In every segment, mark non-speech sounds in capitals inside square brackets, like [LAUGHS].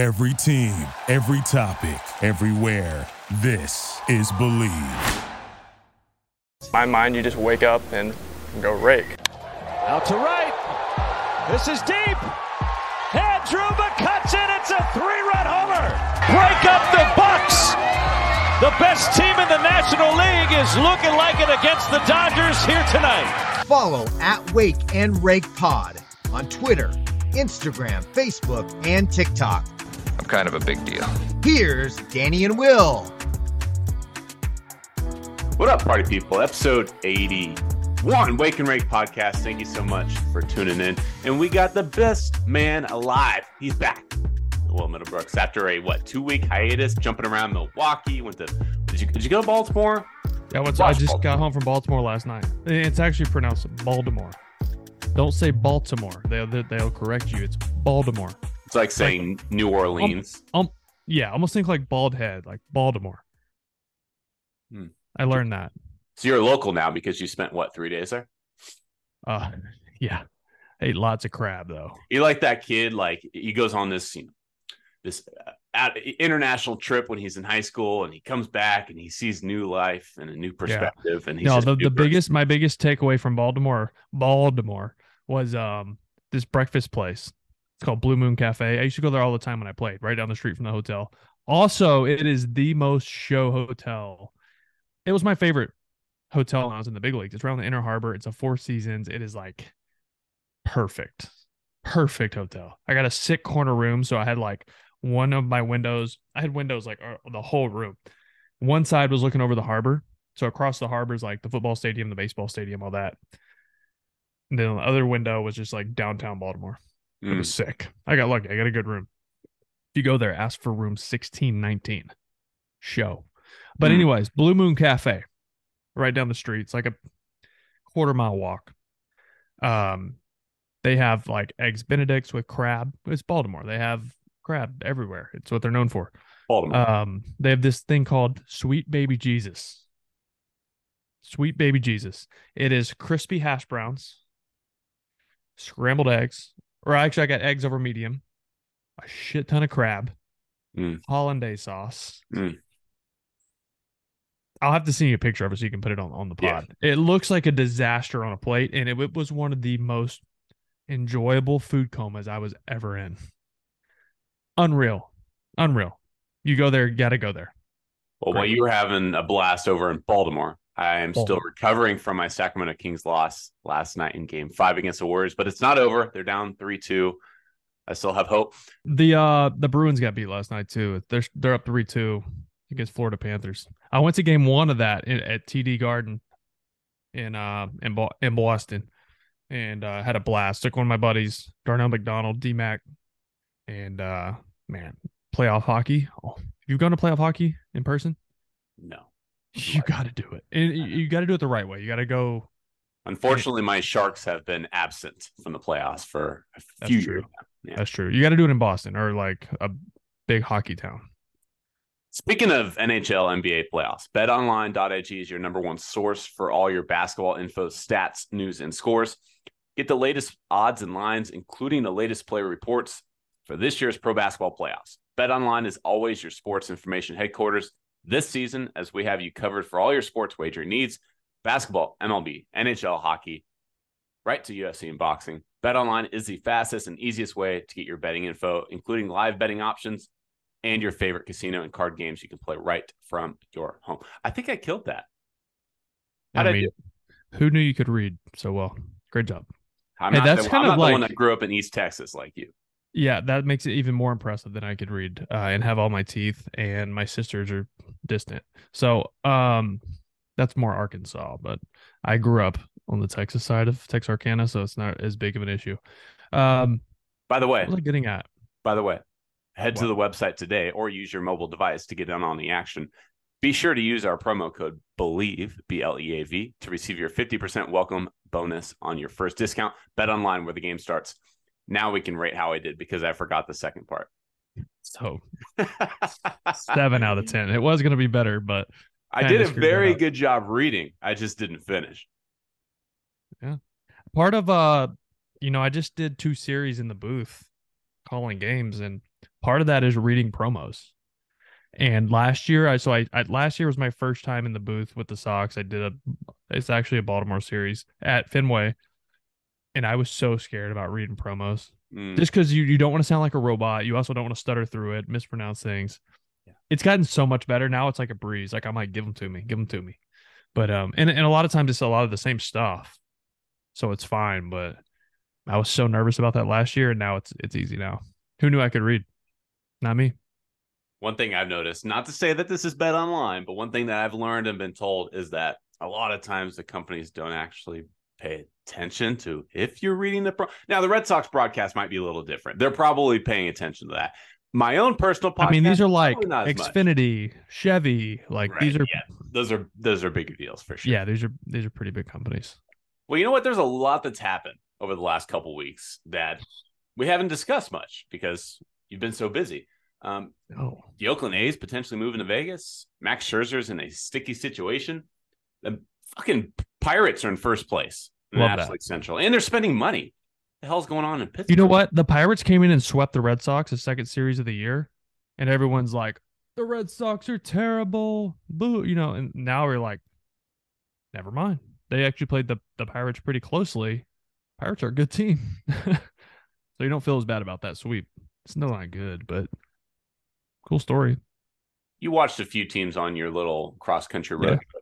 Every team, every topic, everywhere. This is Believe. my mind, you just wake up and go rake. Out to right. This is deep. Hadruba cuts it. It's a three-run homer. Break up the Bucs. The best team in the National League is looking like it against the Dodgers here tonight. Follow at Wake and Rake Pod on Twitter, Instagram, Facebook, and TikTok. I'm kind of a big deal. Here's Danny and Will. What up, party people? Episode 81 Wake and Rake podcast. Thank you so much for tuning in. And we got the best man alive. He's back. Will Middlebrooks after a what two week hiatus, jumping around Milwaukee. Went to did you did you go to Baltimore? Yeah, what's, I just Baltimore. got home from Baltimore last night. It's actually pronounced Baltimore. Don't say Baltimore. They'll they- they'll correct you. It's Baltimore. It's like saying New Orleans. Um, yeah, almost think like bald head, like Baltimore. Hmm. I learned that. so you're local now because you spent what three days there? Uh, [LAUGHS] yeah, ate lots of crab though. You like that kid? Like he goes on this you know, this uh, international trip when he's in high school, and he comes back and he sees new life and a new perspective. And he's no, the, the person. biggest, my biggest takeaway from Baltimore, Baltimore, was um this breakfast place. It's called Blue Moon Cafe. I used to go there all the time when I played, right down the street from the hotel. Also, it is the most show hotel. It was my favorite hotel when I was in the big leagues. It's around the Inner Harbor. It's a Four Seasons. It is like perfect, perfect hotel. I got a sick corner room, so I had like one of my windows. I had windows like uh, the whole room. One side was looking over the harbor, so across the harbor is like the football stadium, the baseball stadium, all that. And then the other window was just like downtown Baltimore. It Mm. was sick. I got lucky. I got a good room. If you go there, ask for room 1619. Show. But Mm. anyways, Blue Moon Cafe, right down the street. It's like a quarter mile walk. Um, they have like eggs Benedicts with crab. It's Baltimore. They have crab everywhere. It's what they're known for. Baltimore. Um, they have this thing called Sweet Baby Jesus. Sweet Baby Jesus. It is crispy hash browns, scrambled eggs, or actually, I got eggs over medium, a shit ton of crab, Mm. hollandaise sauce. Mm. I'll have to send you a picture of it so you can put it on, on the Yeah. It looks like a disaster on a plate, and it, it was one of the most enjoyable food comas I was ever in. Unreal. Unreal. You go there, gotta go there. Well, while you were having a blast over in Baltimore, I am still recovering from my Sacramento Kings loss last night in game five against the Warriors, but it's not over. They're down 3 2. I still have hope. The uh the Bruins got beat last night too. They're they're up three two against Florida Panthers. I went to game one of that in, at TD Garden in uh in Bo- in Boston, and uh, had a blast. Took one of my buddies, Darnell McDonald, D Mac, and uh man, playoff hockey. Oh, you've gone to playoff hockey in person? No. You got to do it. And you- got to do it the right way. You got to go. Unfortunately, my Sharks have been absent from the playoffs for a That's few true. years. Yeah. That's true. You got to do it in Boston or like a big hockey town. Speaking of NHL, NBA playoffs, betonline.ag is your number one source for all your basketball info, stats, news, and scores. Get the latest odds and lines, including the latest player reports for this year's pro basketball playoffs. BetOnline is always your sports information headquarters this season, as we have you covered for all your sports wagering needs basketball, MLB, NHL, hockey, right to UFC and boxing. BetOnline is the fastest and easiest way to get your betting info, including live betting options and your favorite casino and card games you can play right from your home. I think I killed that. How'd I I mean, who knew you could read so well? Great job. I'm Hey, not, that's the, kind I'm of not the one like- that grew up in East Texas like you. Yeah, that makes it even more impressive than I could read uh, and have all my teeth. And my sisters are distant, so um, that's more Arkansas. But I grew up on the Texas side of Texarkana, so it's not as big of an issue. Um, By the way, what getting at? by the way, head to the website today or use your mobile device to get in on the action. Be sure to use our promo code BELIEVE, B L E A V, to receive your 50% welcome bonus on your first discount. Bet online where the game starts. Now we can rate how I did because I forgot the second part. So [LAUGHS] seven out of ten. It was going to be better, but I did a very good job reading. I just didn't finish. Yeah, part of uh, you know, I just did two series in the booth calling games, and part of that is reading promos. And last year, I so I, I last year was my first time in the booth with the Sox. I did a it's actually a Baltimore series at Fenway, and I was so scared about reading promos Mm. just because you you don't want to sound like a robot. You also don't want to stutter through it, mispronounce things. Yeah. It's gotten so much better now. It's like a breeze. Like I'm like, give them to me, give them to me. But um, and and a lot of times it's a lot of the same stuff, so it's fine. But I was so nervous about that last year, and now it's it's easy now. Who knew I could read? Not me. One thing I've noticed, not to say that this is bet online, but one thing that I've learned and been told is that a lot of times the companies don't actually pay attention to if you're reading the pro. Now, the Red Sox broadcast might be a little different. They're probably paying attention to that. My own personal podcast. I mean, these are like as much. Xfinity, Chevy. Like these are yeah, those are those are bigger deals for sure. yeah, these are these are pretty big companies. Well, you know what? There's a lot that's happened over the last couple weeks that we haven't discussed much because you've been so busy. Um, Oh, the Oakland A's potentially moving to Vegas. Max Scherzer's in a sticky situation. The fucking Pirates are in first place in Love National that. Central, and they're spending money. The hell's going on in Pittsburgh? you know what? The Pirates came in and swept the Red Sox, the second series of the year, and everyone's like, "The Red Sox are terrible." Boo, you know. And now we're like, never mind. They actually played the the Pirates pretty closely. Pirates are a good team, [LAUGHS] so you don't feel as bad about that sweep. It's still not good, but cool story. You watched a few teams on your little cross country road. Yeah. trip.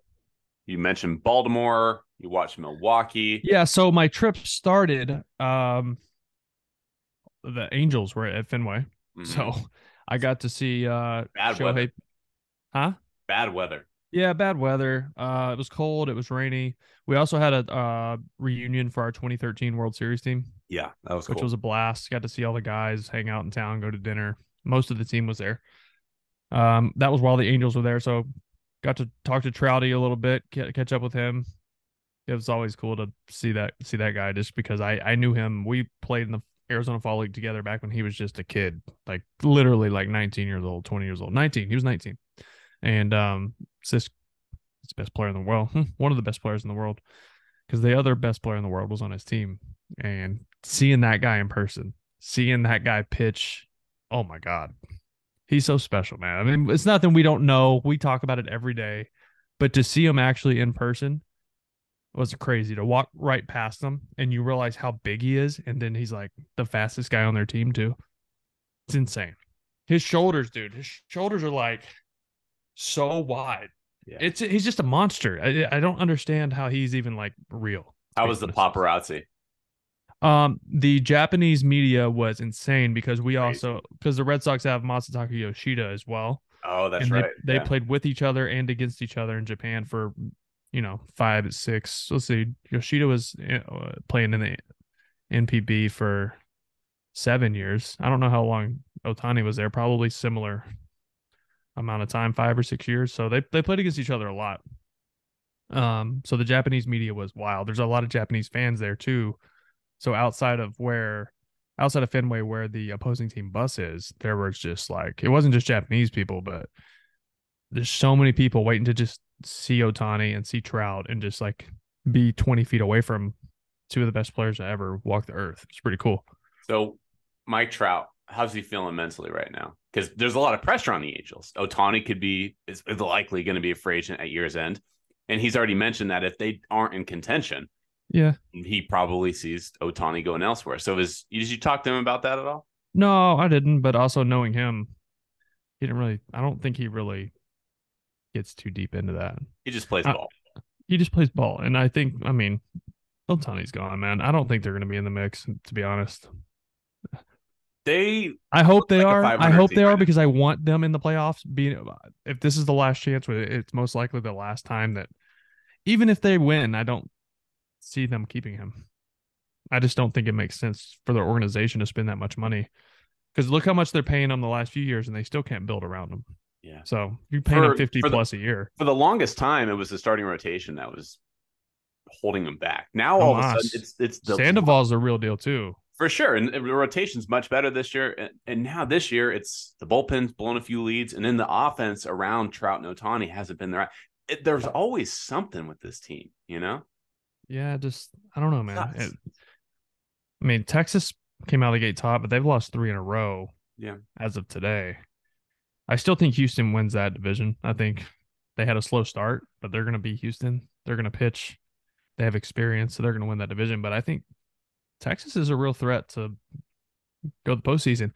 You mentioned Baltimore. You watched Milwaukee. Yeah, so my trip started. Um, the Angels were at Fenway, Mhm. so I got to see uh Bad Shohei. weather. Huh? bad weather. Yeah, bad weather. Uh, it was cold. It was rainy. We also had a uh reunion for our 2013 World Series team, Yeah, that was which cool. was a blast. Got to see all the guys hang out in town, go to dinner. Most of the team was there. Um, that was while the Angels were there, so got to talk to Trouty a little bit, catch up with him. It was always cool to see that see that guy just because I I knew him. We played in the Arizona Fall League together back when he was just a kid, like literally like 19 years old, 20 years old, 19. He was 19, and um, this the best player in the world, [LAUGHS] one of the best players in the world, because the other best player in the world was on his team, and seeing that guy in person, seeing that guy pitch, oh my god, he's so special, man. I mean, it's nothing we don't know. We talk about it every day, but to see him actually in person was crazy. To walk right past him and you realize how big he is, and then he's like the fastest guy on their team too. It's insane. His shoulders, dude. His shoulders are like so wide. Yeah. It's he's just a monster. I, I don't understand how he's even like real. How was the paparazzi? Um, the Japanese media was insane because we Crazy. also because the Red Sox have Masataka Yoshida as well. Oh, that's and right. They, they yeah. played with each other and against each other in Japan for, you know, five, six. Let's see. Yoshida was uh, playing in the NPB for seven years. I don't know how long Ohtani was there. Probably similar amount of time, five or six years. So they they played against each other a lot. Um, so the Japanese media was wild. There's a lot of Japanese fans there too. So outside of where outside of Fenway where the opposing team bus is, there was just like it wasn't just Japanese people, but there's so many people waiting to just see Ohtani and see Trout and just like be 20 feet away from two of the best players to ever walk the earth. It's pretty cool. So, Mike Trout, how's he feeling mentally right now? Because there's a lot of pressure on the Angels. Ohtani could be is is likely going to be a free agent at year's end, and he's already mentioned that if they aren't in contention, Yeah. he probably sees Ohtani going elsewhere. So, is did you talk to him about that at all? No, I didn't, but also knowing him, he didn't really I don't think he really gets too deep into that. He just plays Uh, ball. He just plays ball. And I think I mean Ohtani's gone, man. I don't think they're gonna be in the mix, to be honest. They I hope they like are. I hope they are because I want them in the playoffs. Being if this is the last chance, it's most likely the last time that, even if they win, I don't see them keeping him. I just don't think it makes sense for their organization to spend that much money. Because look how much they're paying him the last few years, and they still can't build around him. yeah. So you're paying For- him fifty for the- plus a year. For the longest time, it was the starting rotation that was holding them back. Now all of a sudden, it's it's the Sandoval's a real deal too. For sure. And the rotation's much better this year. And, and now this year, it's the bullpen's blown a few leads. And then the offense around Trout and Ohtani hasn't been there. It, there's always something with this team, you know? Yeah, just I don't know, man. It- I mean, Texas came out of the gate top, but they've lost three in a row. Yeah. As of today. I still think Houston wins that division. I think they had a slow start, but they're going to be Houston. They're going to pitch. They have experience, so they're going to win that division. But I think Texas is a real threat to go the postseason.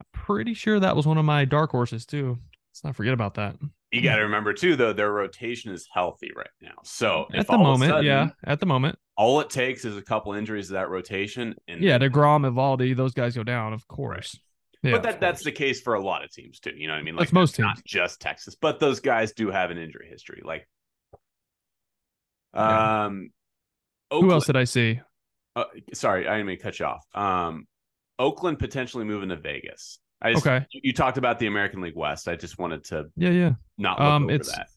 I'm pretty sure that was one of my dark horses too. Let's not forget about that. You got to remember too, though, their rotation is healthy right now. So at the moment, sudden, yeah, at the moment, all it takes is a couple injuries to that rotation, and yeah, deGrom, Eovaldi, those guys go down, of course. Yeah, but that that's the case for a lot of teams too. You know what I mean? Like that's most teams, not just Texas, but those guys do have an injury history. Like, um, yeah. who else did I see? Uh, sorry, I didn't mean to cut you off. Um, Oakland potentially moving to Vegas. I just, okay. You, talked about the American League West. I just wanted to yeah yeah not look um over it's that.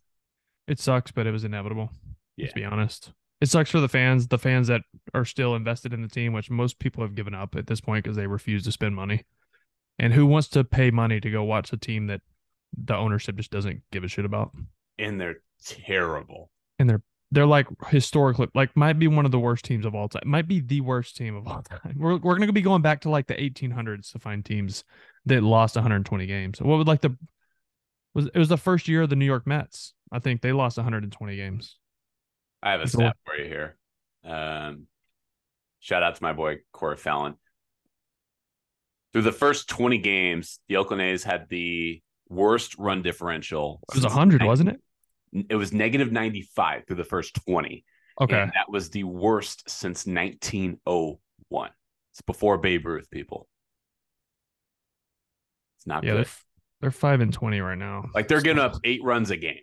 it sucks, but it was inevitable. Yeah. Let's be honest. It sucks for the fans, the fans that are still invested in the team, which most people have given up at this point because they refuse to spend money. And who wants to pay money to go watch a team that the ownership just doesn't give a shit about? And they're terrible. And they're they're like historically like might be one of the worst teams of all time. Might be the worst team of all [LAUGHS] time. We're we're gonna be going back to like the 1800s to find teams that lost 120 games. What would like the was it was the first year of the New York Mets. I think they lost 120 games. I have a stat for you here. Um, shout out to my boy Corey Fallon. Through the first 20 games, the Oakland A's had the worst run differential. It was 100, wasn't it? It was negative 95 through the first 20. Okay. And that was the worst since 1901. It's before Babe Ruth, people. It's not yeah, good. They're, they're 5 and 20 right now. Like they're getting up eight runs a game.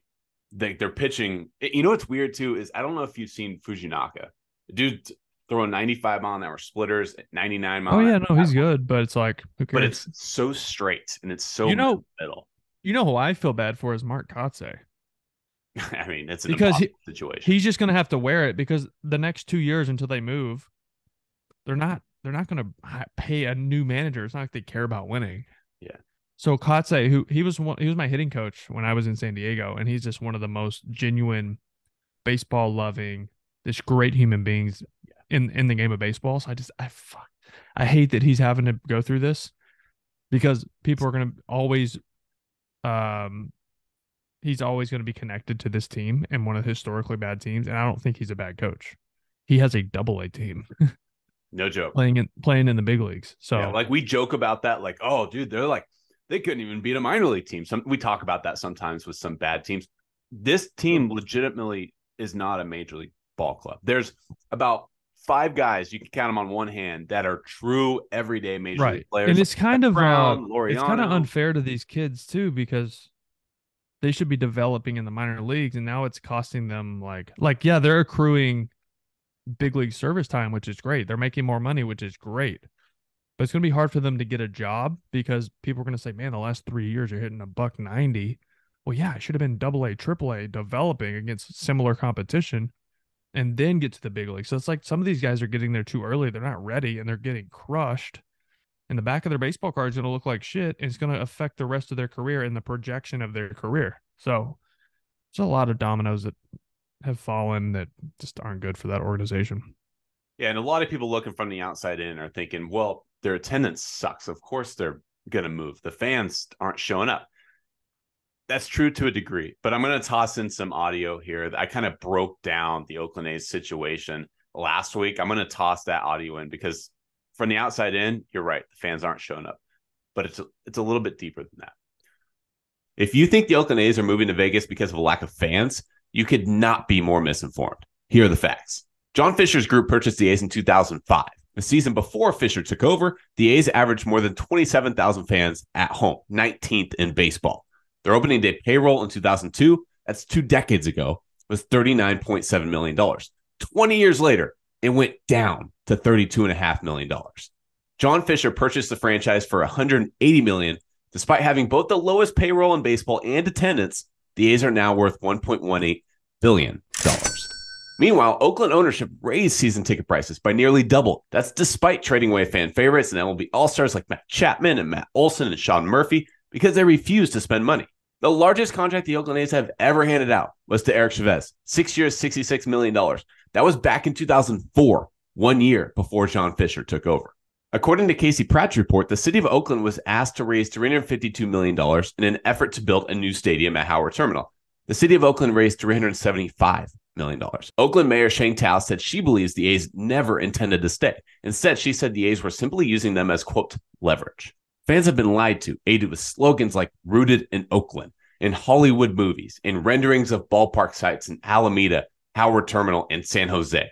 They, they're pitching. You know what's weird too is I don't know if you've seen Fujinami. Dude throwing 95 mile an hour splitters, 99 mile. Oh yeah, no, he's good, but it's like But it's so straight and it's so you know middle. You know who I feel bad for is Mark Kotsay. [LAUGHS] I mean, it's an because he, situation. He's just gonna have to wear it because the next two years until they move, they're not they're not gonna pay a new manager. It's not like they care about winning. Yeah. So Kotsay, who he was one, he was my hitting coach when I was in San Diego, and he's just one of the most genuine, baseball loving, this great human beings in in the game of baseball. So I just I fuck, I hate that he's having to go through this because people are gonna always, um, he's always going to be connected to this team and one of the historically bad teams. And I don't think he's a bad coach. He has a double A team. [LAUGHS] no joke. Playing in playing in the big leagues. So yeah, like we joke about that, like, oh, dude, they're like they couldn't even beat a minor league team. Some we talk about that sometimes with some bad teams. This team legitimately is not a major league ball club. There's about five guys you can count them on one hand that are true everyday major right. league players. And it's kind of Brown, uh, it's kind of unfair to these kids too because they should be developing in the minor leagues, and now it's costing them like like yeah, they're accruing big league service time, which is great. They're making more money, which is great. But it's going to be hard for them to get a job because people are going to say, "Man, the last three years you're hitting a buck ninety. Well, yeah, I should have been double A, triple A, developing against similar competition, and then get to the big league. So it's like some of these guys are getting there too early. They're not ready, and they're getting crushed and the back of their baseball card is going to look like shit and it's going to affect the rest of their career and the projection of their career. So there's a lot of dominoes that have fallen that just aren't good for that organization. Yeah, and a lot of people looking from the outside in are thinking, well, their attendance sucks. Of course they're going to move. The fans aren't showing up. That's true to a degree, but I'm going to toss in some audio here. I kind of broke down the Oakland A's situation last week. I'm going to toss that audio in because from the outside in, you're right. The fans aren't showing up, but it's a, it's a little bit deeper than that. If you think the Oakland A's are moving to Vegas because of a lack of fans, you could not be more misinformed. Here are the facts. John Fisher's group purchased the A's in 2005. The season before Fisher took over, the A's averaged more than 27,000 fans at home, 19th in baseball. Their opening day payroll in 2002, that's two decades ago, was $39.7 million. 20 years later, it went down to $32.5 million. John Fisher purchased the franchise for 180 million. Despite having both the lowest payroll in baseball and attendance, the A's are now worth $1.18 billion. dollars. Meanwhile, Oakland ownership raised season ticket prices by nearly double. That's despite trading away fan favorites and MLB All Stars like Matt Chapman and Matt Olson and Sean Murphy because they refused to spend money. The largest contract the Oakland A's have ever handed out was to Eric Chavez, six years, $66 million. That was back in 2004 one year before John Fisher took over. According to Casey Pratt's report, the city of Oakland was asked to raise $352 million in an effort to build a new stadium at Howard Terminal. The city of Oakland raised $375 million. Oakland Mayor Sheng Thao said she believes the A's never intended to stay. Instead, she said the A's were simply using them as, quote, leverage. Fans have been lied to, aided with slogans like rooted in Oakland, in Hollywood movies, in renderings of ballpark sites in Alameda, Howard Terminal, and San Jose.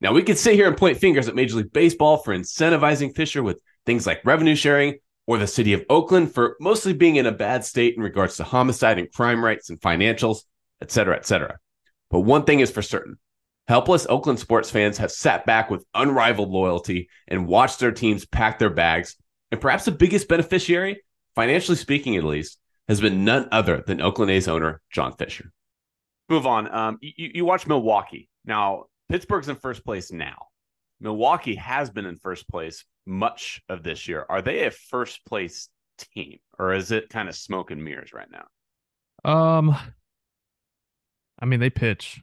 Now, we could sit here and point fingers at Major League Baseball for incentivizing Fisher with things like revenue sharing, or the city of Oakland for mostly being in a bad state in regards to homicide and crime rates and financials, et cetera, et cetera. But one thing is for certain helpless Oakland sports fans have sat back with unrivaled loyalty and watched their teams pack their bags. And perhaps the biggest beneficiary, financially speaking at least, has been none other than Oakland A's owner, John Fisher. Move on. Um, you, you watch Milwaukee. Now, Pittsburgh's in first place now. Milwaukee has been in first place much of this year. Are they a first place team or is it kind of smoke and mirrors right now? Um, I mean, they pitch.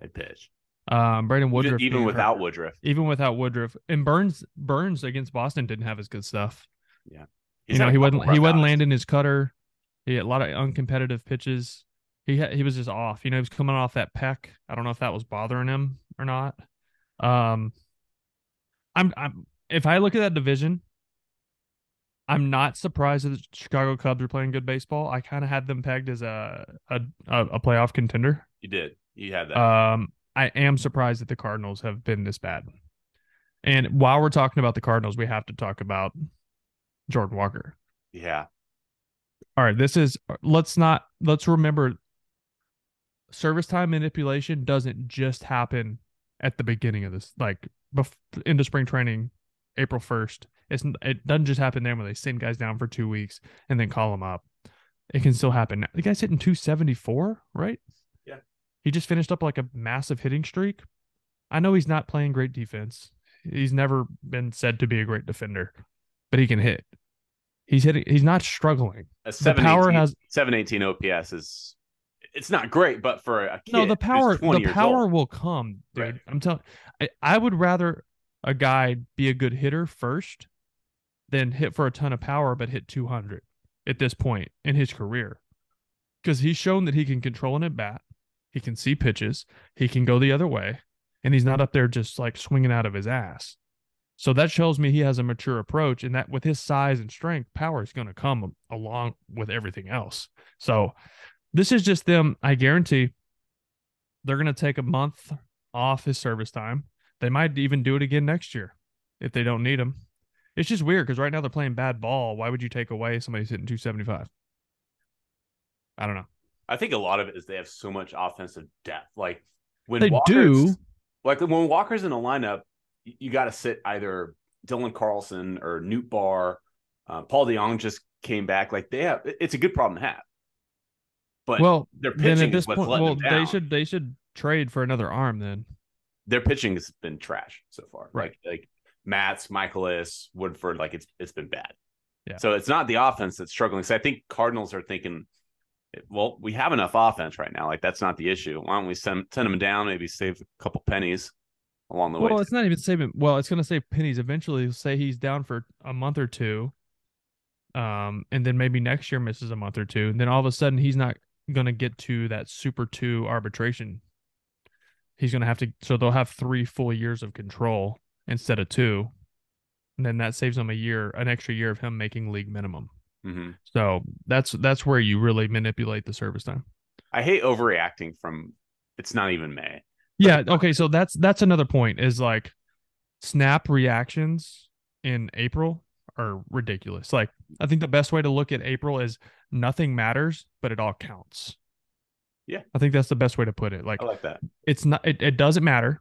They pitch. Um, Brandon Woodruff, even, even without hurt. Woodruff, even without Woodruff, and Burnes Burnes against Boston didn't have his good stuff. Yeah, He's you know he wasn't he wasn't landing his cutter. He had a lot of uncompetitive pitches. He had, he was just off. You know, he was coming off that peck. I don't know if that was bothering him or not. Um, I'm I'm if I look at that division, I'm not surprised that the Chicago Cubs are playing good baseball. I kind of had them pegged as a, a a playoff contender. You did. You had that. Um, I am surprised that the Cardinals have been this bad. And while we're talking about the Cardinals, we have to talk about Jordan Walker. Yeah. All right, this is let's not let's remember service time manipulation doesn't just happen at the beginning of this like bef- into spring training April 1st. It's it doesn't just happen there when they send guys down for 2 weeks and then call them up. It can still happen. The guy's hitting 274, right? Yeah. He just finished up like a massive hitting streak. I know he's not playing great defense. He's never been said to be a great defender, but he can hit. He's hitting. He's not struggling. A the power has 718 OPS is it's not great, but for a no, the power the power old. will come, dude. Right. I'm telling. I, I would rather a guy be a good hitter first then hit for a ton of power but hit 200 at this point in his career because he's shown that he can control an at bat, he can see pitches, he can go the other way, and he's not up there just like swinging out of his ass. So that shows me he has a mature approach, and that with his size and strength, power is going to come along with everything else. So this is just them. I guarantee they're going to take a month off his service time. They might even do it again next year if they don't need him. It's just weird because right now they're playing bad ball. Why would you take away somebody's hitting 275? I don't know. I think a lot of it is they have so much offensive depth. Like when they do, like when Walker's in a lineup, you, you got to sit either Dylan Carlson or Nootbaar. Uh, Paul DeJong just came back. Like they have, it's a good problem to have. But well, they're pitching is what's point, well, they should they should trade for another arm then. Their pitching has been trash so far. Right. Like, like Matz, Mikolas, Woodford, like it's it's been bad. Yeah. So it's not the offense that's struggling. So I think Cardinals are thinking, well, we have enough offense right now. Like that's not the issue. Why don't we send send them down? Maybe save a couple pennies along the well, way. Well, it's not even saving. Well, it's going to save pennies eventually. Say he's down for a month or two, um, and then maybe next year misses a month or two, and then all of a sudden he's not going to get to that Super Two arbitration. He's going to have to. So they'll have three full years of control instead of two. And then that saves him a year, an extra year of him making league minimum. Mm-hmm. So that's that's where you really manipulate the service time. I hate overreacting from it's not even May. Yeah, okay, so that's that's another point is like snap reactions in April are ridiculous. Like I think the best way to look at April is nothing matters, but it all counts. Yeah. I think that's the best way to put it. Like I like that. It's not it, it doesn't matter,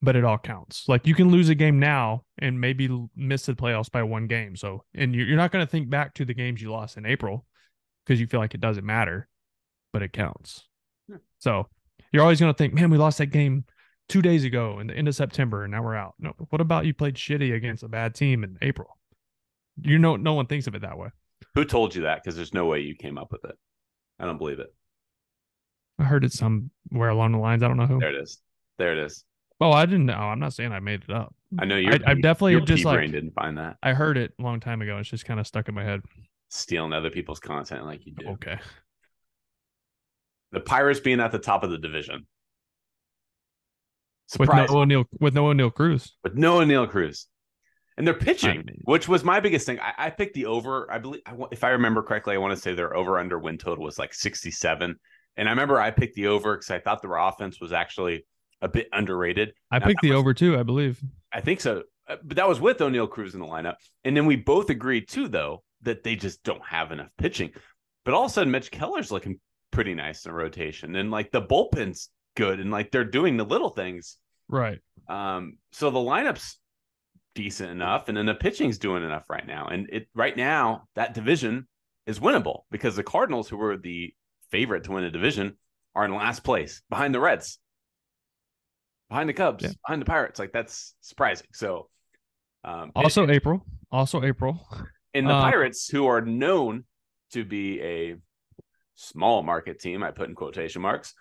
but it all counts. Like you can lose a game now and maybe miss the playoffs by one game. So, and you're not going to think back to the games you lost in April because you feel like it doesn't matter, but it counts. Yeah. So you're always going to think, man, we lost that game two days ago in the end of September and now we're out. No, what about you played shitty against a bad team in April? You know, no one thinks of it that way. Who told you that? Because there's no way you came up with it. I don't believe it. I heard it somewhere along the lines. I don't know who. There it is. There it is. Oh, I didn't know. I'm not saying I made it up. I know you're. I, I definitely just like didn't find that. I heard it a long time ago. It's just kind of stuck in my head. Stealing other people's content like you do. Okay. The Pirates being at the top of the division. Surprise. With no O'Neal with no Oneil Cruz. with no Neil Cruz. And they're pitching, mean- which was my biggest thing. I, I picked the over. I believe, I if I remember correctly, I want to say their over under win total was like 67. And I remember I picked the over because I thought their offense was actually a bit underrated. I Now, picked the was- over too, I believe. I think so. Uh, But that was with Oneil Cruz in the lineup. And then we both agreed too, though, that they just don't have enough pitching. But all of a sudden, Mitch Keller's looking pretty nice in rotation. And like the bullpen's good and like they're doing the little things. Right. Um, so the lineup's decent enough, and then the pitching's doing enough right now. And it right now that division is winnable because the Cardinals, who were the favorite to win a division, are in last place behind the Reds, behind the Cubs, Yeah. behind the Pirates. Like that's surprising. So um, Also April. Also April. and the uh, Pirates, who are known to be a small market team, I put in quotation marks,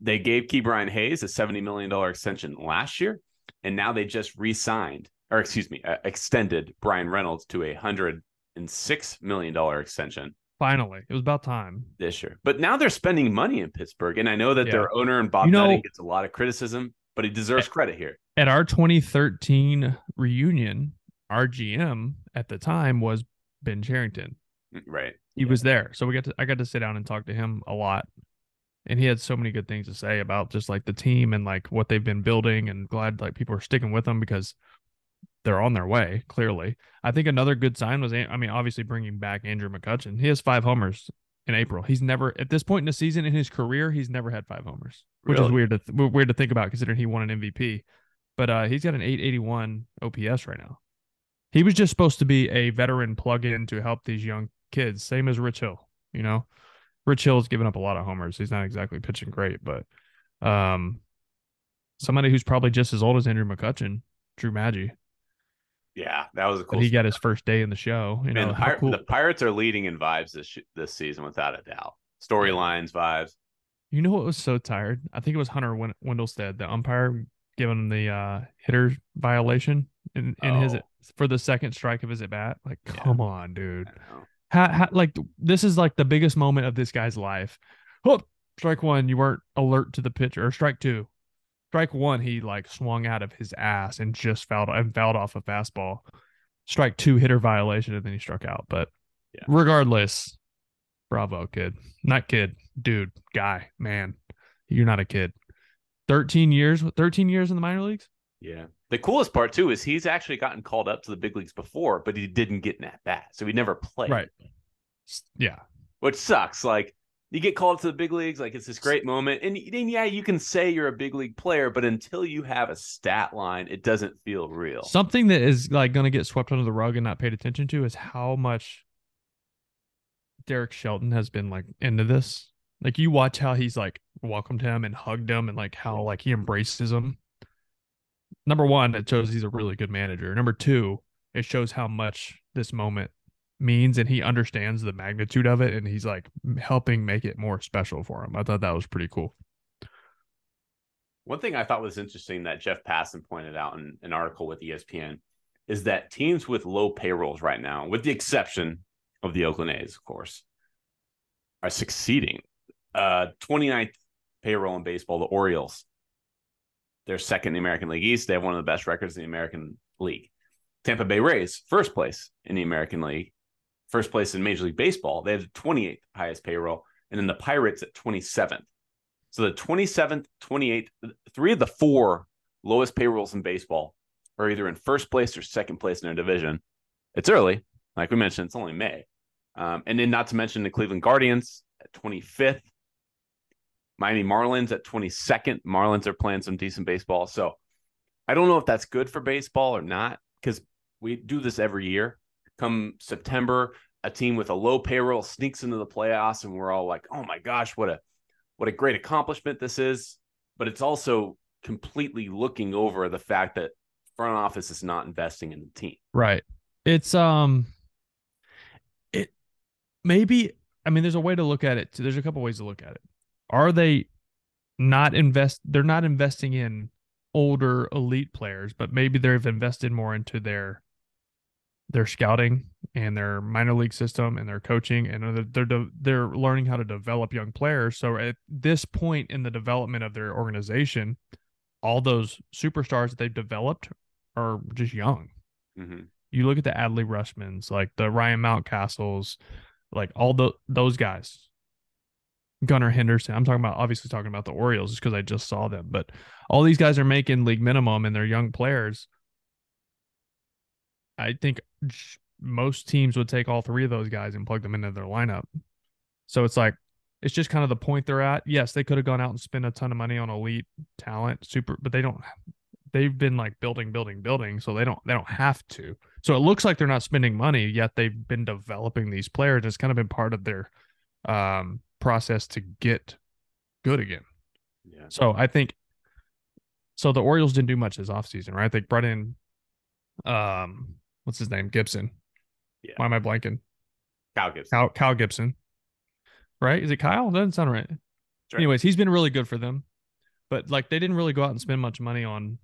they gave Ke'Bryan Hayes a $70 million extension last year. And now they just re signed, or excuse me, uh, extended Bryan Reynolds to a $106 million extension Finally. It was about time. this year. But now they're spending money in Pittsburgh. And I know that Yeah. their owner and Bob You know- gets a lot of criticism, but he deserves credit here. At our 2013 reunion, our GM at the time was Ben Cherington. Right. He was there. So we got to I got to sit down and talk to him a lot. And he had so many good things to say about just like the team and like what they've been building and glad like people are sticking with them because they're on their way, clearly. I think another good sign was I mean obviously bringing back Andrew McCutchen. He has 5 homers in April. He's never at this point in the season in his career, he's never had 5 homers, which is weird to th- weird to think about considering he won an MVP. But uh he's got an 881 OPS right now. He was just supposed to be a veteran plug-in to help these young kids, same as Rich Hill. You know, Rich Hill's given up a lot of homers. He's not exactly pitching great, but um, somebody who's probably just as old as Andrew McCutchen, Drew Maggi, Yeah. That was a but cool he got his first day in the show. You Man, know, the, Pir- cool- the Pirates are leading in vibes this sh- this season without a doubt. Storylines, vibes. you know what was so tired? I think it was Hunter Win- Wendelstedt, the umpire, giving him the uh, hitter violation in, in his Oh. for the second strike of his at bat. Like, Yeah. come on, dude. How, how like this is like the biggest moment of this guy's life. Oh, strike one, you weren't alert to the pitch, or strike two. Strike one, he like swung out of his ass and just fouled and fouled off a fastball. Strike two, hitter violation, and then he struck out. But Yeah. regardless, bravo, kid. Not kid, dude, guy, man. You're not a kid. 13 years, 13 years in the minor leagues? Yeah. The coolest part too is he's actually gotten called up to the big leagues before, but he didn't get in at bat, so he never played. Right. Yeah. Which sucks. Like you get called to the big leagues, like it's this great moment, and, and yeah, you can say you're a big league player, but until you have a stat line, it doesn't feel real. Something that is like going to get swept under the rug and not paid attention to is how much Derek Shelton has been like into this. Like you watch how he's like welcomed him and hugged him and like how like he embraces him. Number one, it shows he's a really good manager. Number two, it shows how much this moment means and he understands the magnitude of it and he's like helping make it more special for him. I thought that was pretty cool. One thing I thought was interesting that Jeff Passan pointed out in an article with ESPN is that teams with low payrolls right now, with the exception of the Oakland A's, of course, are succeeding. Uh, 29th payroll in baseball, the Orioles. They're second in the American League East. They have one of the best records in the American League. Tampa Bay Rays, first place in the American League, first place in Major League Baseball. They have the 28th highest payroll, and then the Pirates at 27th. So the 27th, 28th, three of the four lowest payrolls in baseball are either in first place or second place in their division. It's early, like we mentioned, it's only May. Um, and then not to mention the Cleveland Guardians at 25th, Miami Marlins at 22nd. Marlins are playing some decent baseball. So I don't know if that's good for baseball or not because we do this every year. Come September, a team with a low payroll sneaks into the playoffs, and we're all like, "Oh my gosh, what a what a great accomplishment this is!" But it's also completely looking over the fact that front office is not investing in the team. Right. It's um it maybe I mean there's a way to look at it. There's a couple ways to look at it. Are they not invest they're not investing in older elite players, but maybe they've invested more into their their scouting and their minor league system and their coaching and they're they're, they're learning how to develop young players. So at this point in the development of their organization, all those superstars that they've developed are just young. Mm-hmm. You look at the Adley Rutschmans, like the Ryan Mountcastles, like all the those guys. Gunnar Henderson. I'm talking about obviously talking about the Orioles just because I just saw them, but all these guys are making league minimum and they're young players. I think most teams would take all three of those guys and plug them into their lineup. So it's like it's just kind of the point they're at. Yes, they could have gone out and spent a ton of money on elite talent, super, but they don't. They've been like building, building, building, so they don't. They don't have to. So it looks like they're not spending money yet. They've been developing these players. It's kind of been part of their um, process to get good again. Yeah. So I think. So the Orioles didn't do much this offseason, right? They brought in, um, what's his name, Gibson. Yeah. Why am I blanking? Cal Gibson. Kyle, Kyle Gibson right? Is it Kyle? Doesn't sound right. right. Anyways, he's been really good for them. But like they didn't really go out and spend much money on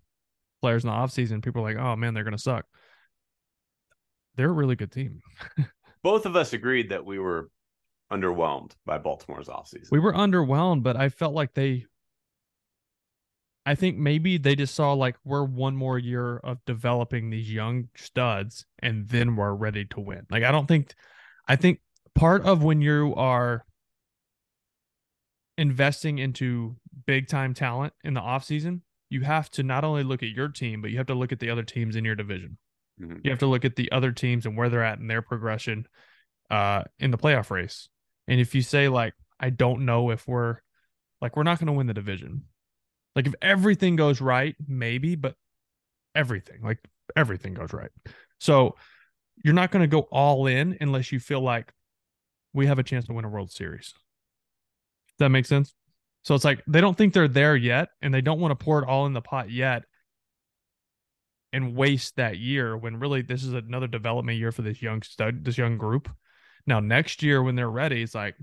players in the offseason. People are like, oh man, they're gonna suck. They're a really good team. [LAUGHS] Both of us agreed that we were underwhelmed by Baltimore's offseason. We were underwhelmed, but I felt like they I think maybe they just saw like we're one more year of developing these young studs and then we're ready to win. Like I don't think I think part of when you are investing into big time talent in the offseason, you have to not only look at your team, but you have to look at the other teams in your division. Mhm. You have to look at the other teams and where they're at in their progression uh, in the playoff race. And if you say, like, I don't know if we're like, we're not going to win the division. Like, if everything goes right, maybe, but everything, like, everything goes right. So you're not going to go all in unless you feel like we have a chance to win a World Series. That make sense? So it's like they don't think they're there yet, and they don't want to pour it all in the pot yet and waste that year when really this is another development year for this young stud, this young group. Now next year when they're ready, it's like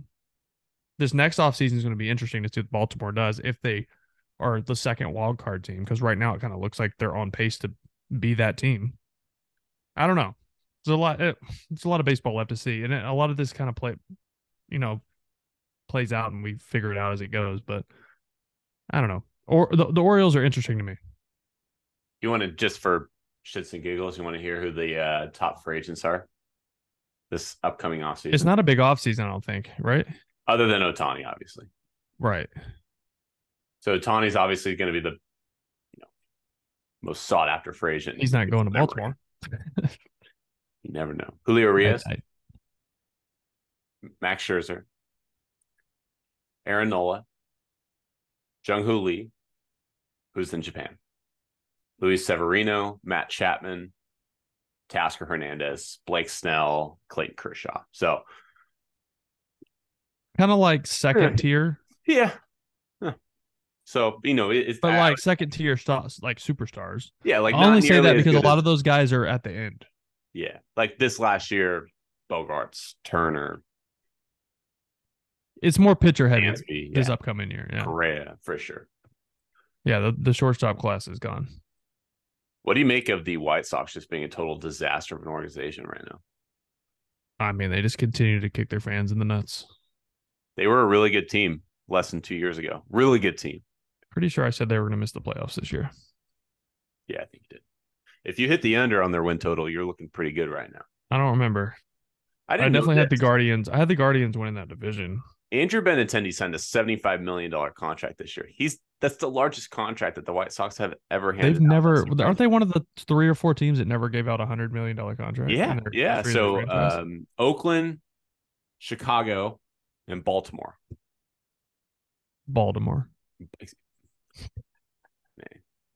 this next offseason is going to be interesting to see what Baltimore does if they are the second wild card team because right now it kind of looks like they're on pace to be that team. I don't know. There's a lot. It's a lot of baseball left to see, and a lot of this kind of play, you know, plays out, and we figure it out as it goes. But I don't know. Or the, the Orioles are interesting to me. You want to just for shits and giggles, you want to hear who the uh, top free agents are this upcoming offseason? It's not a big offseason, I don't think, right? Other than Ohtani, obviously. Right. So Ohtani's obviously going to be the you know most sought after free agent. He's not going to Baltimore. You never know. Julio Urias, I- I- Max Scherzer, Aaron Nola, Jung Hoo Lee, who's in Japan, Luis Severino, Matt Chapman, Teoscar Hernandez, Blake Snell, Clayton Kershaw. So kind of like second tier, yeah. So you know it- it's but like second tier stars, like superstars. yeah, like I only say that because a lot as- of those guys are at the end. yeah, like this last year, Bogaerts, Turner, It's more pitcher heavy Dansby, this upcoming year. Yeah, Correa for sure. yeah. The the shortstop class is gone. What do you make of the White Sox just being a total disaster of an organization right now? I mean, they just continue to kick their fans in the nuts. They were a really good team less than two years ago. Really good team. Pretty sure I said they were going to miss the playoffs this year. Yeah, I think you did. If you hit the under on their win total, you're looking pretty good right now. I don't remember. I I, definitely had the. Guardians. I had the Guardians winning that division. Andrew Benintendi signed a $75 million contract this year. He's that's the largest contract that the White Sox have ever handed. They've never. Aren't they one of the three or four teams that never gave out a hundred million dollar contract? Yeah, yeah. So um, Oakland, Chicago, and Baltimore. Baltimore.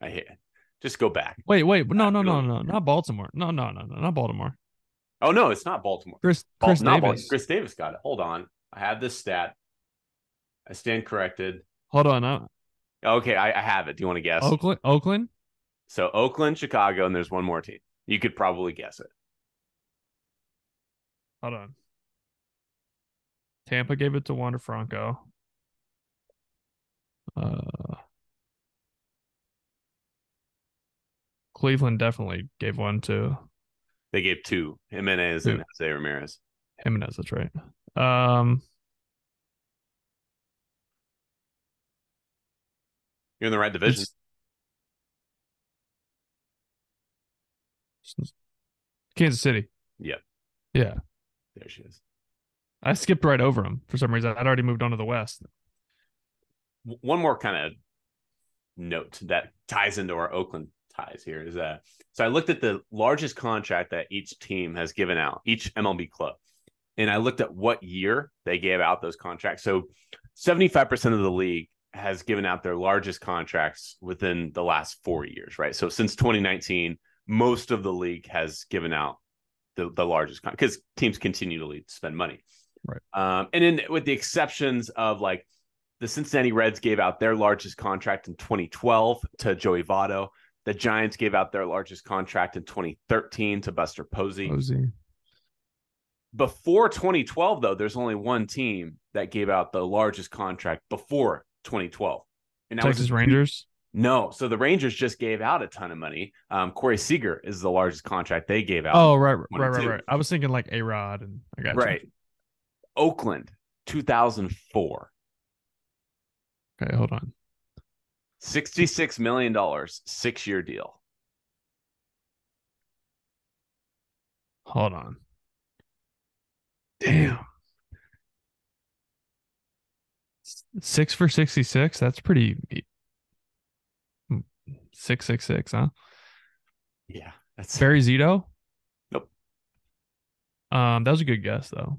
I hate it. Just go back. Wait, wait, no, no, no, no, not Baltimore. No, no, no, no, not Baltimore. Oh no, it's not Baltimore. Chris, Bal- Chris Davis. Chris Davis got it. Hold on. I have this stat. I stand corrected. Hold on, uh, Okay, I, I have it. Do you want to guess? Oakland, Oakland. So Oakland, Chicago, and there's one more team. You could probably guess it. Hold on. Tampa gave it to Wander Franco. Uh, Cleveland definitely gave one to They gave two Jimenez Two. and Jose Ramirez. Jimenez. That's right. Um, You're in the right division. Kansas City. Yeah. Yeah. There she is. I skipped right over him for some reason. I'd already moved on to the West. One more kind of note that ties into our Oakland ties here is that so I looked at the largest contract that each team has given out, each MLB club, and I looked at what year they gave out those contracts. So 75% of the league has given out their largest contracts within the last four years, right? So since 2019, most of the league has given out the, the largest because teams continually spend money. Right. Um, and then with the exceptions of like the Cincinnati Reds gave out their largest contract in 2012 to Joey Votto. The Giants gave out their largest contract in 2013 to Buster Posey. Posey. Before 2012, though, there's only one team that gave out the largest contract before 2012. And that was Texas Rangers. No, so the Rangers just gave out a ton of money. Um, Corey Seager is the largest contract they gave out. Oh, right, right, right, right. I was thinking like A Rod and I got you. right. Oakland, 2004, Okay, hold on. $66 million, six six year deal. Hold on. Damn. Six for 66. That's pretty. Hmm. 666, huh? Yeah. That's [LAUGHS] Barry Zito? Nope. Um, that was a good guess, though.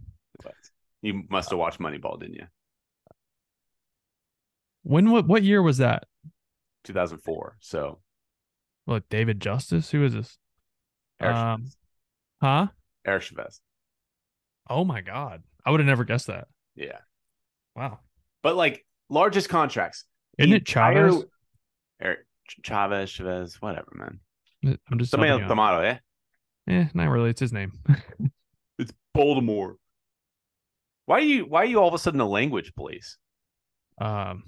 You must have watched Moneyball, didn't you? When, what, what year was that? 2004. So, What, David Justice? Who is this? Eric, Um, Huh? Eric Chavez. Oh my God. I would have never guessed that. Yeah. Wow. But like largest contracts. Isn't it Chavez? entire- Eric Chavez, Chavez, whatever, man. I'm just Somebody else. Tomato, eh? Eh, not really. It's his name. [LAUGHS] It's Baltimore. Why are you why are you all of a sudden a language police? um,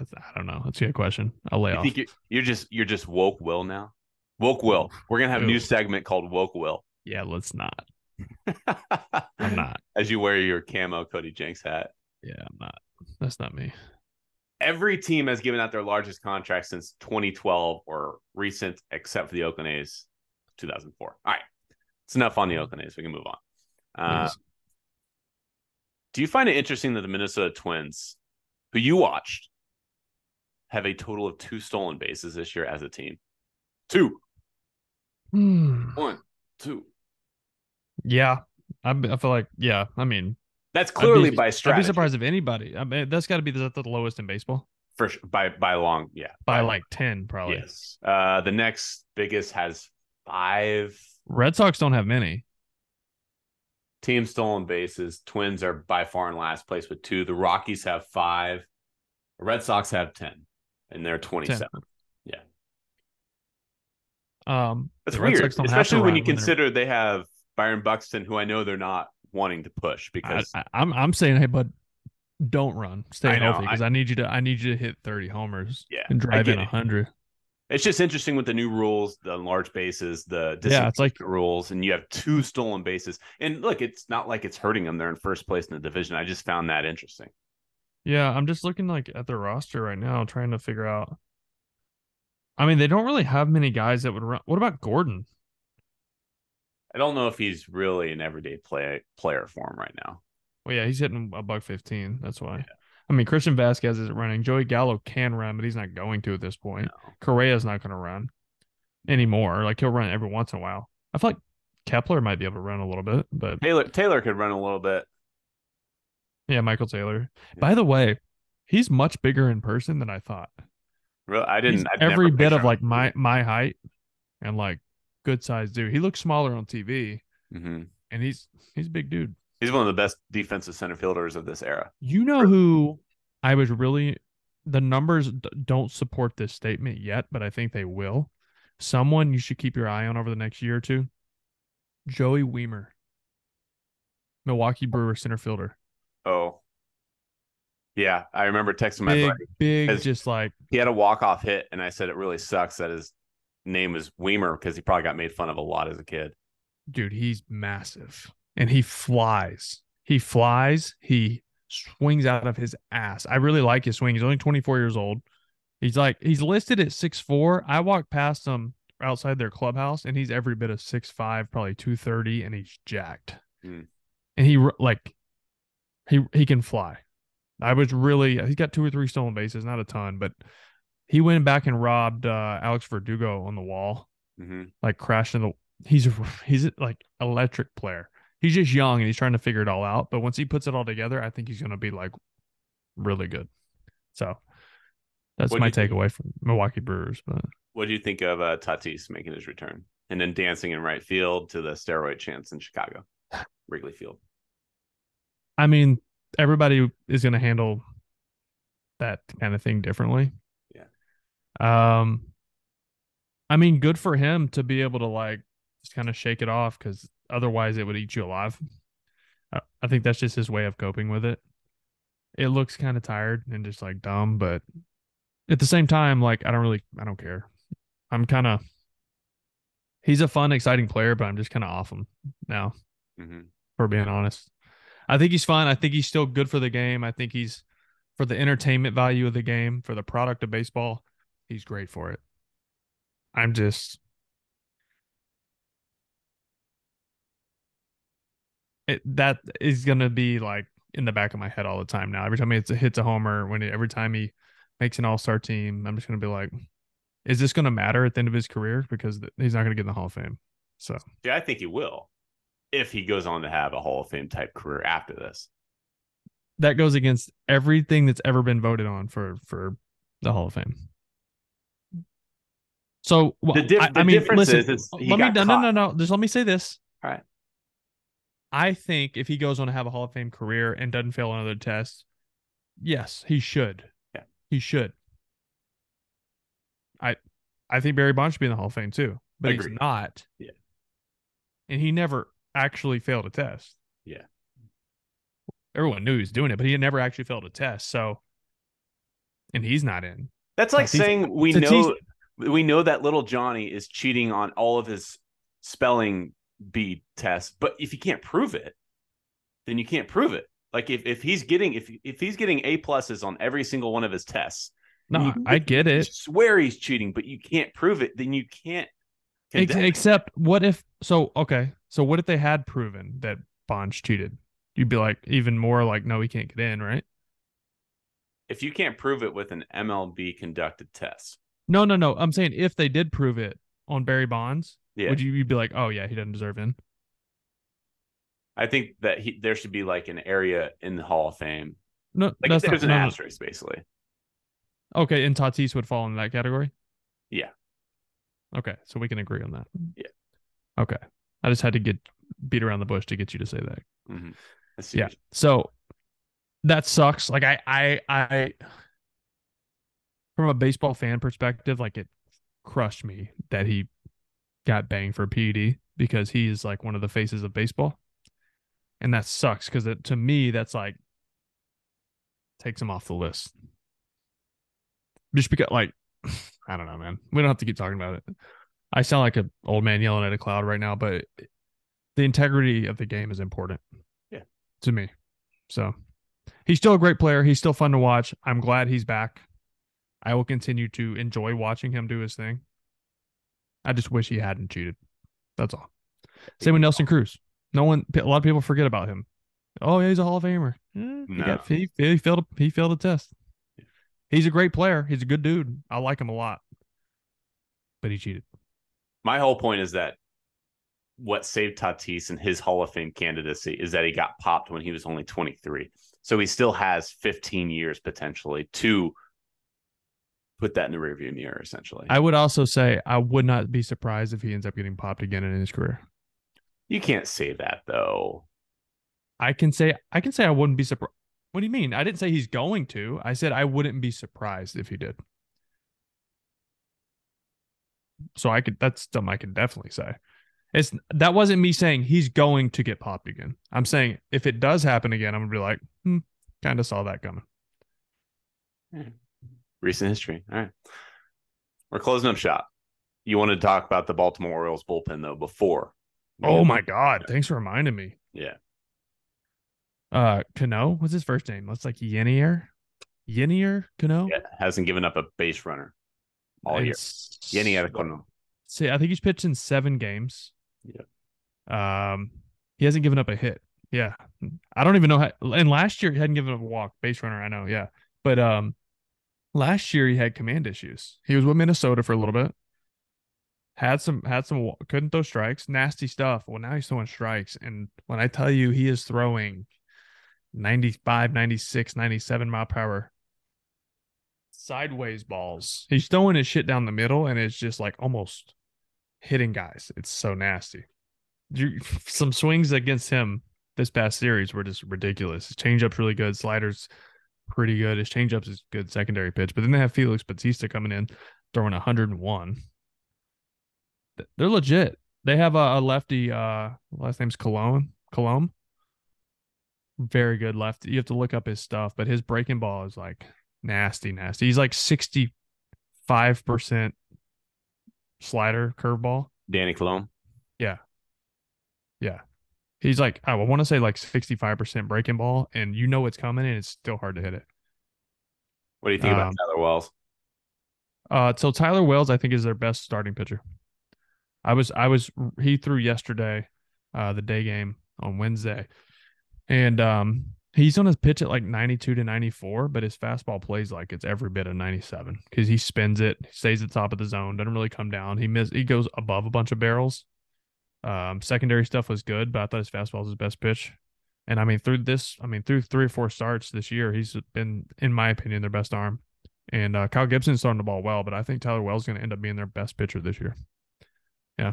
I don't know. That's a good question. I'll lay You off. think you're, you're just you're just woke will now? Woke will. We're gonna have a new segment called Woke Will. Yeah, let's not. [LAUGHS] I'm not. As you wear your camo Cody Jinks hat. Yeah, I'm not. That's not me. Every team has given out their largest contract since 2012 or recent, except for the Oakland A's, 2004. All right, it's enough on the Oakland A's. We can move on. Uh, do you find it interesting that the Minnesota Twins, who you watched, have a total of two stolen bases this year as a team? Two, Hmm. one, two. Yeah, I, I feel like yeah. I mean, That's I'd be- clearly by I'd be surprised if anybody. I mean, that's got to be the, the lowest in baseball for by by long. Yeah, by like ten, probably. yes. Uh, the next biggest has five Red Sox don't have many. team stolen bases. Twins are by far in last place with two. The Rockies have five. Red Sox have ten, and they're twenty-seven. Yeah. Um, That's weird, Sox don't have to especially when you consider they have Byron Buxton, who I know they're not wanting to push because I, I'm I'm saying, hey, bud, don't run. Stay know, healthy because I, need you to. I need you to hit 30 homers. Yeah, and drive in it. 100. it's just interesting with the new rules, the large bases, the Yeah, it's like rules, and you have two stolen bases. And look, it's not like it's hurting them; they're in first place in the division. I just found that interesting. Yeah, I'm just looking like at their roster right now, trying to figure out. I mean, they don't really have many guys that would run. What about Gordon? I don't know if he's really an everyday play player for him right now. Well, yeah, he's hitting a buck 15. That's why. I mean, Christian Vazquez isn't running. Joey Gallo can run, but he's not going to at this point. No. Correa's not going to run anymore. Like he'll run every once in a while. I feel like Kepler might be able to run a little bit, but Taylor Taylor could run a little bit. Yeah, Michael Taylor. Yeah. By the way, he's much bigger in person than I thought. Really, I didn't. I'd every bit of him. like my my height and like good size dude. He looks smaller on TV, Mhm. and he's he's a big dude. He's one of the best defensive center fielders of this era. You know who I was really the numbers d- don't support this statement yet, but I think they will. Someone you should keep your eye on over the next year or two. Joey Wiemer, Milwaukee Brewer center fielder. Oh, yeah, I remember texting my Big, buddy. big, just like He had a walk off hit, and I said it really sucks that his name is Wiemer because he probably got made fun of a lot as a kid. Dude, he's massive and he flies. He flies. He swings out of his ass. I really like his swing. He's only 24 years old. He's like he's listed at six four. I walked past him outside their clubhouse, and he's every bit of six five, probably two thirty, and he's jacked. Mm. And he like he he can fly. I was really he's got two or three stolen bases, not a ton, but he went back and robbed uh, Alex Verdugo on the wall, hmm like crashed in the. He's he's like electric player. He's just young and he's trying to figure it all out. But once he puts it all together, I think he's going to be like really good. So that's What my think? takeaway from Milwaukee Brewers. But What do you think of uh, Tatis making his return and then dancing in right field to the steroid chants in Chicago, Wrigley Field? I mean, everybody is going to handle that kind of thing differently. Yeah. Um, I mean, good for him to be able to like just kind of shake it off because otherwise it would eat you alive. I, I think that's just his way of coping with it. It looks kind of tired and just like dumb, but at the same time, like I don't really, I don't care. I'm kind of, he's a fun, exciting player, but I'm just kind of off him now hmm for being honest. I think he's fine. I think he's still good for the game. I think he's for the entertainment value of the game, for the product of baseball, he's great for it. I'm just it, that is going to be like in the back of my head all the time now. Every time he hits a, homer, when he, every time he makes an all-star team, I'm just going to be like is this going to matter at the end of his career because he's not going to get in the Hall of Fame. So, Yeah, I think he will if he goes on to have a Hall of Fame type career after this. that goes against everything that's ever been voted on for for the Hall of Fame. So well, The dif- I, the I mean, difference listen, is it's- he let me no, no no no just let me say this. All right. I think if he goes on to have a Hall of Fame career and doesn't fail another test, yes, he should. Yeah. he should. I I think Barry Bonds should be in the Hall of Fame too, but Agreed. he's not. Yeah. and he never actually failed a test. Yeah. everyone knew he was doing it, but he had never actually failed a test. So, and he's not in. That's like Tatis- saying we Tatis- know we know that little Johnny is cheating on all of his spelling bee tests, but if you can't prove it, then you can't prove it. Like if, if he's getting if if he's getting A pluses on every single one of his tests, No, you I get it. swear he's cheating, but you can't prove it, then you can't. Ex- except what if? So okay, so what if they had proven that Bonds cheated? You'd be like even more like, no, he can't get in, right? if you can't prove it with an MLB conducted test, No, no, no. I'm saying if they did prove it on Barry Bonds, yeah, would you you'd be like, oh yeah, he doesn't deserve in? I think that he there should be like an area in the Hall of Fame, No, like that's there's not, an no. asterisk basically. Okay, and Tatis would fall in that category. Yeah. Okay, so we can agree on that. Yeah. Okay, I just had to get beat around the bush to get you to say that. Mhm. Yeah so that sucks like i i i from a baseball fan perspective like it crushed me that he got banged for ped because he is like one of the faces of baseball and that sucks because to me that's like takes him off the list just because like [SIGHS] i don't know man we don't have to keep talking about it i sound like an old man yelling at a cloud right now but the integrity of the game is important Yeah. to me so he's still a great player. He's still fun to watch. I'm glad he's back. I will continue to enjoy watching him do his thing. I just wish he hadn't cheated. That's all. Same with Nelson Cruz. No one, a lot of people forget about him. Oh, yeah, he's a Hall of Famer. Eh, he, No. got, he, he failed. A, he failed a test. He's a great player. He's a good dude. I like him a lot. But he cheated. My whole point is that what saved Tatis and his Hall of Fame candidacy is that he got popped when he was only 23. So he still has 15 years potentially to put that in the rearview mirror, essentially. I would also say I would not be surprised if he ends up getting popped again in his career. you can't say that though. I can say I can say I wouldn't be surprised. What do you mean? I didn't say he's going to. I said I wouldn't be surprised if he did. So I could that's something I could definitely say. It's that wasn't me saying he's going to get popped again. I'm saying if it does happen again, I'm gonna be like, hmm, kind of saw that coming. Recent history. All right. We're closing up shop. You wanted to talk about the Baltimore Orioles bullpen though before. Oh my god! Thanks for reminding me. Yeah. Uh, Cano, what's his first name? Looks like Yennier. Yennier Cano. yeah. Hasn't given up a base runner all year. It's- Yenny Adekono. See, I think he's pitched in seven games. Yeah. Um, he hasn't given up a hit. Yeah, I don't even know how. And last year he hadn't given up a walk, base runner. I know. Yeah, but um, last year he had command issues. He was with Minnesota for a little bit. Had some, had some, couldn't throw strikes, nasty stuff. Well, now he's throwing strikes. And when I tell you he is throwing 95, 96, 97 mile per hour sideways balls, he's throwing his shit down the middle and it's just like almost hitting guys. It's so nasty. You, [LAUGHS] some swings against him this past series were just ridiculous. His changeup's really good. Sliders pretty good. His changeups is good secondary pitch. But then they have Felix Bautista coming in throwing 101. They're legit. They have a, a lefty. Uh, last name's Coulombe. Coulombe. Very good left. You have to look up his stuff, but his breaking ball is like nasty, nasty. He's like 65% slider curveball. Danny Coulombe. Yeah. Yeah. He's like, I want to say like 65% breaking ball, and you know it's coming, and it's still hard to hit it. What do you think about Um, Tyler Wells? Uh, so Tyler Wells, I think, is their best starting pitcher. I was, I was, he threw yesterday, uh, the day game on Wednesday, and um, he's on his pitch at like 92 to 94, but his fastball plays like it's every bit of 97 because he spins it, stays at the top of the zone, doesn't really come down. He miss, he goes above a bunch of barrels. Um, secondary stuff was good, but I thought his fastball was his best pitch. And I mean, through this, I mean, through three or four starts this year, he's been, in my opinion, their best arm. And uh, Kyle Gibson's throwing the ball well, but I think Tyler Wells is going to end up being their best pitcher this year. Yeah,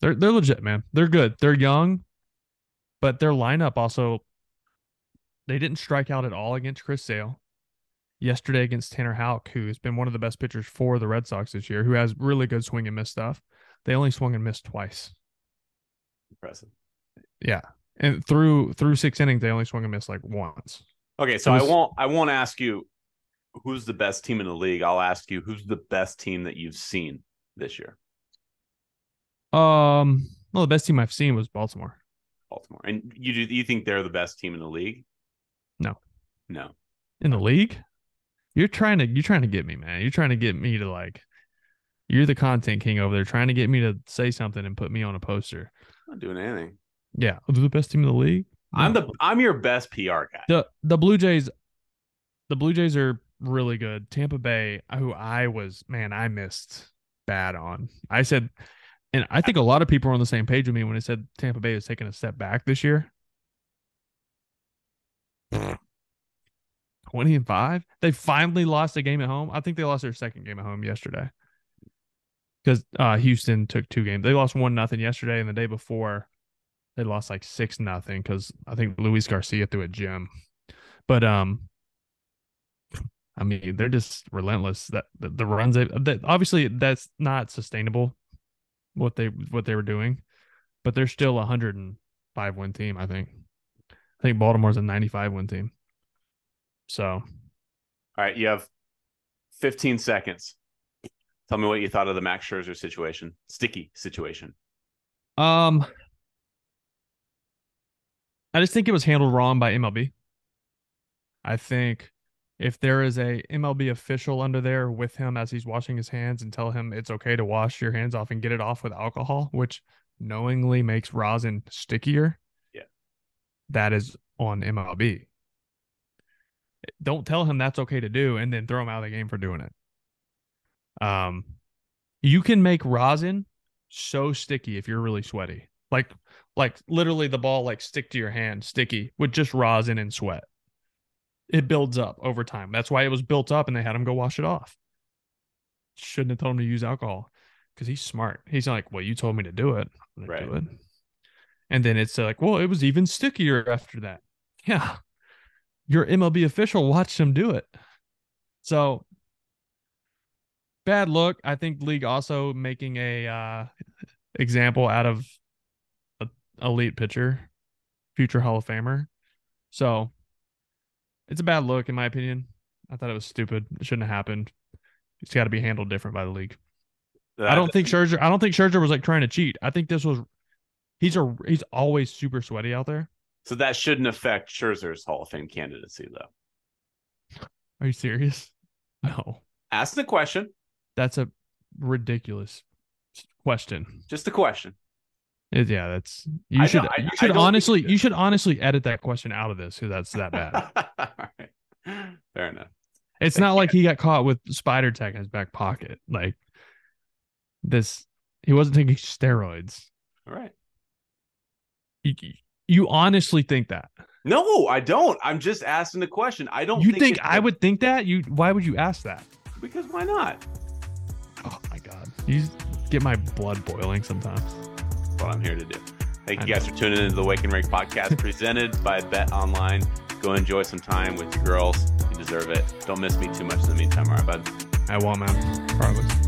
they're they're legit, man. They're good. They're young, but their lineup also they didn't strike out at all against Chris Sale. Yesterday against Tanner Houck, who has been one of the best pitchers for the Red Sox this year, who has really good swing and miss stuff. They only swung and missed twice. Impressive. Yeah, and through through six innings, they only swung and missed like once. Okay, so It I won't I won't ask you who's the best team in the league. I'll ask you who's the best team that you've seen this year. Um, well, the best team I've seen was Baltimore. Baltimore. And you do you think they're the best team in the league? No. No. in the league. You're trying to you're trying to get me, man. You're trying to get me to like you're the content king over there trying to get me to say something and put me on a poster. I'm not doing anything. Yeah, they're the best team in the league. I'm the I'm your best PR guy. the the Blue Jays the Blue Jays are really good. Tampa Bay, who I was man, I missed bad on. I said and I think a lot of people were on the same page with me when I said Tampa Bay is taking a step back this year. [SIGHS] 20 and 5. They finally lost a game at home. I think they lost their second game at home yesterday. Because uh, Houston took two games. They lost one nothing yesterday, and the day before they lost like six nothing because I think Luis Garcia threw a gem. But um, I mean they're just relentless. That the, the runs they that obviously that's not sustainable. What they what they were doing, but they're still a hundred and five win team. I think. I think Baltimore's a ninety five win team. So All right, you have 15 seconds. Tell me what you thought of the Max Scherzer situation, sticky situation. Um, I just think it was handled wrong by MLB. I think if there is a MLB official under there with him as he's washing his hands and tell him it's okay to wash your hands off and get it off with alcohol, which knowingly makes rosin stickier. Yeah. That is on MLB. Don't tell him that's okay to do and then throw him out of the game for doing it. Um you can make rosin so sticky if you're really sweaty. Like like literally the ball like stick to your hand sticky with just rosin and sweat. It builds up over time. That's why it was built up and they had him go wash it off. Shouldn't have told him to use alcohol because he's smart. He's like, well, you told me to do it. I'm do it. And then it's like, well, it was even stickier after that. [LAUGHS] Yeah. Your MLB official watched him do it. So bad look. I think league also making a uh example out of a elite pitcher, future Hall of Famer. So it's a bad look in my opinion. I thought it was stupid. It shouldn't have happened. It's got to be handled different by the league. I don't think Scherzer. I don't think Scherzer was like trying to cheat. I think this was. He's a he's always super sweaty out there. So that shouldn't affect Scherzer's Hall of Fame candidacy, though. Are you serious? [LAUGHS] No. Ask the question. That's a ridiculous question. Just a question. It, yeah, that's you I should I- you should honestly you should honestly edit that question out of this because that's that bad. [LAUGHS] Right. Fair enough. It's not like he got caught with Spider Tack in his back pocket. Like this, he wasn't taking steroids. All right. You, you honestly think that? No, I don't. I'm just asking the question. I don't. You think it- I would think that? You why would you ask that? Because why not? Oh my god, you get my blood boiling sometimes. What I'm here to do. Thank you guys for tuning into the Wake and Rake podcast presented [LAUGHS] by Bet Online. Go enjoy some time with your girls. You deserve it. Don't miss me too much in the meantime, all right, bud? I won't, man. Promise.